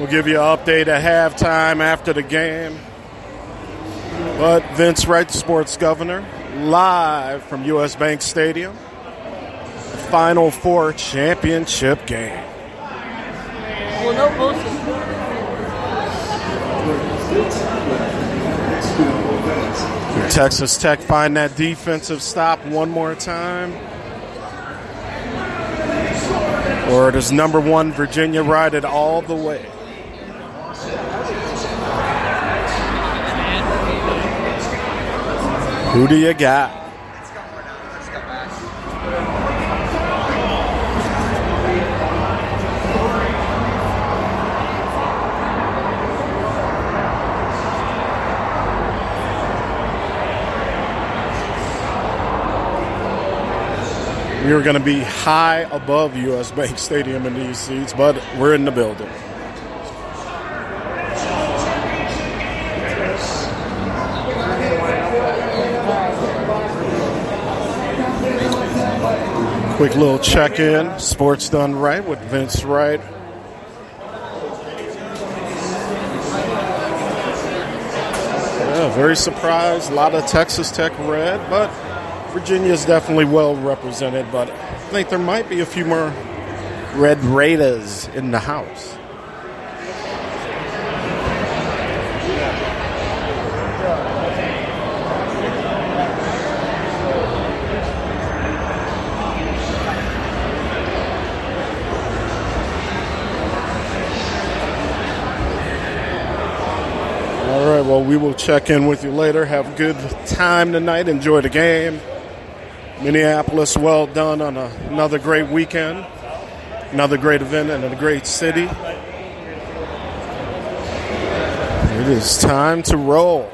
We'll give you an update at halftime after the game. But Vince Wright, sports governor, live from U.S. Bank Stadium. Final Four championship game. Well, no posting. Texas Tech find that defensive stop one more time. Or does number one Virginia ride it all the way? Who do you got? We are going to be high above U.S. Bank Stadium in these seats, but we're in the building. Quick little check in. Sports done Wright with Vince Wright. Yeah, very surprised. A lot of Texas Tech red, but Virginia is definitely well represented. But I think there might be a few more Red Raiders in the house. All right, well, we will check in with you later. Have a good time tonight. Enjoy the game. Minneapolis, well done on a, another great weekend, another great event, and a great city. It is time to roll.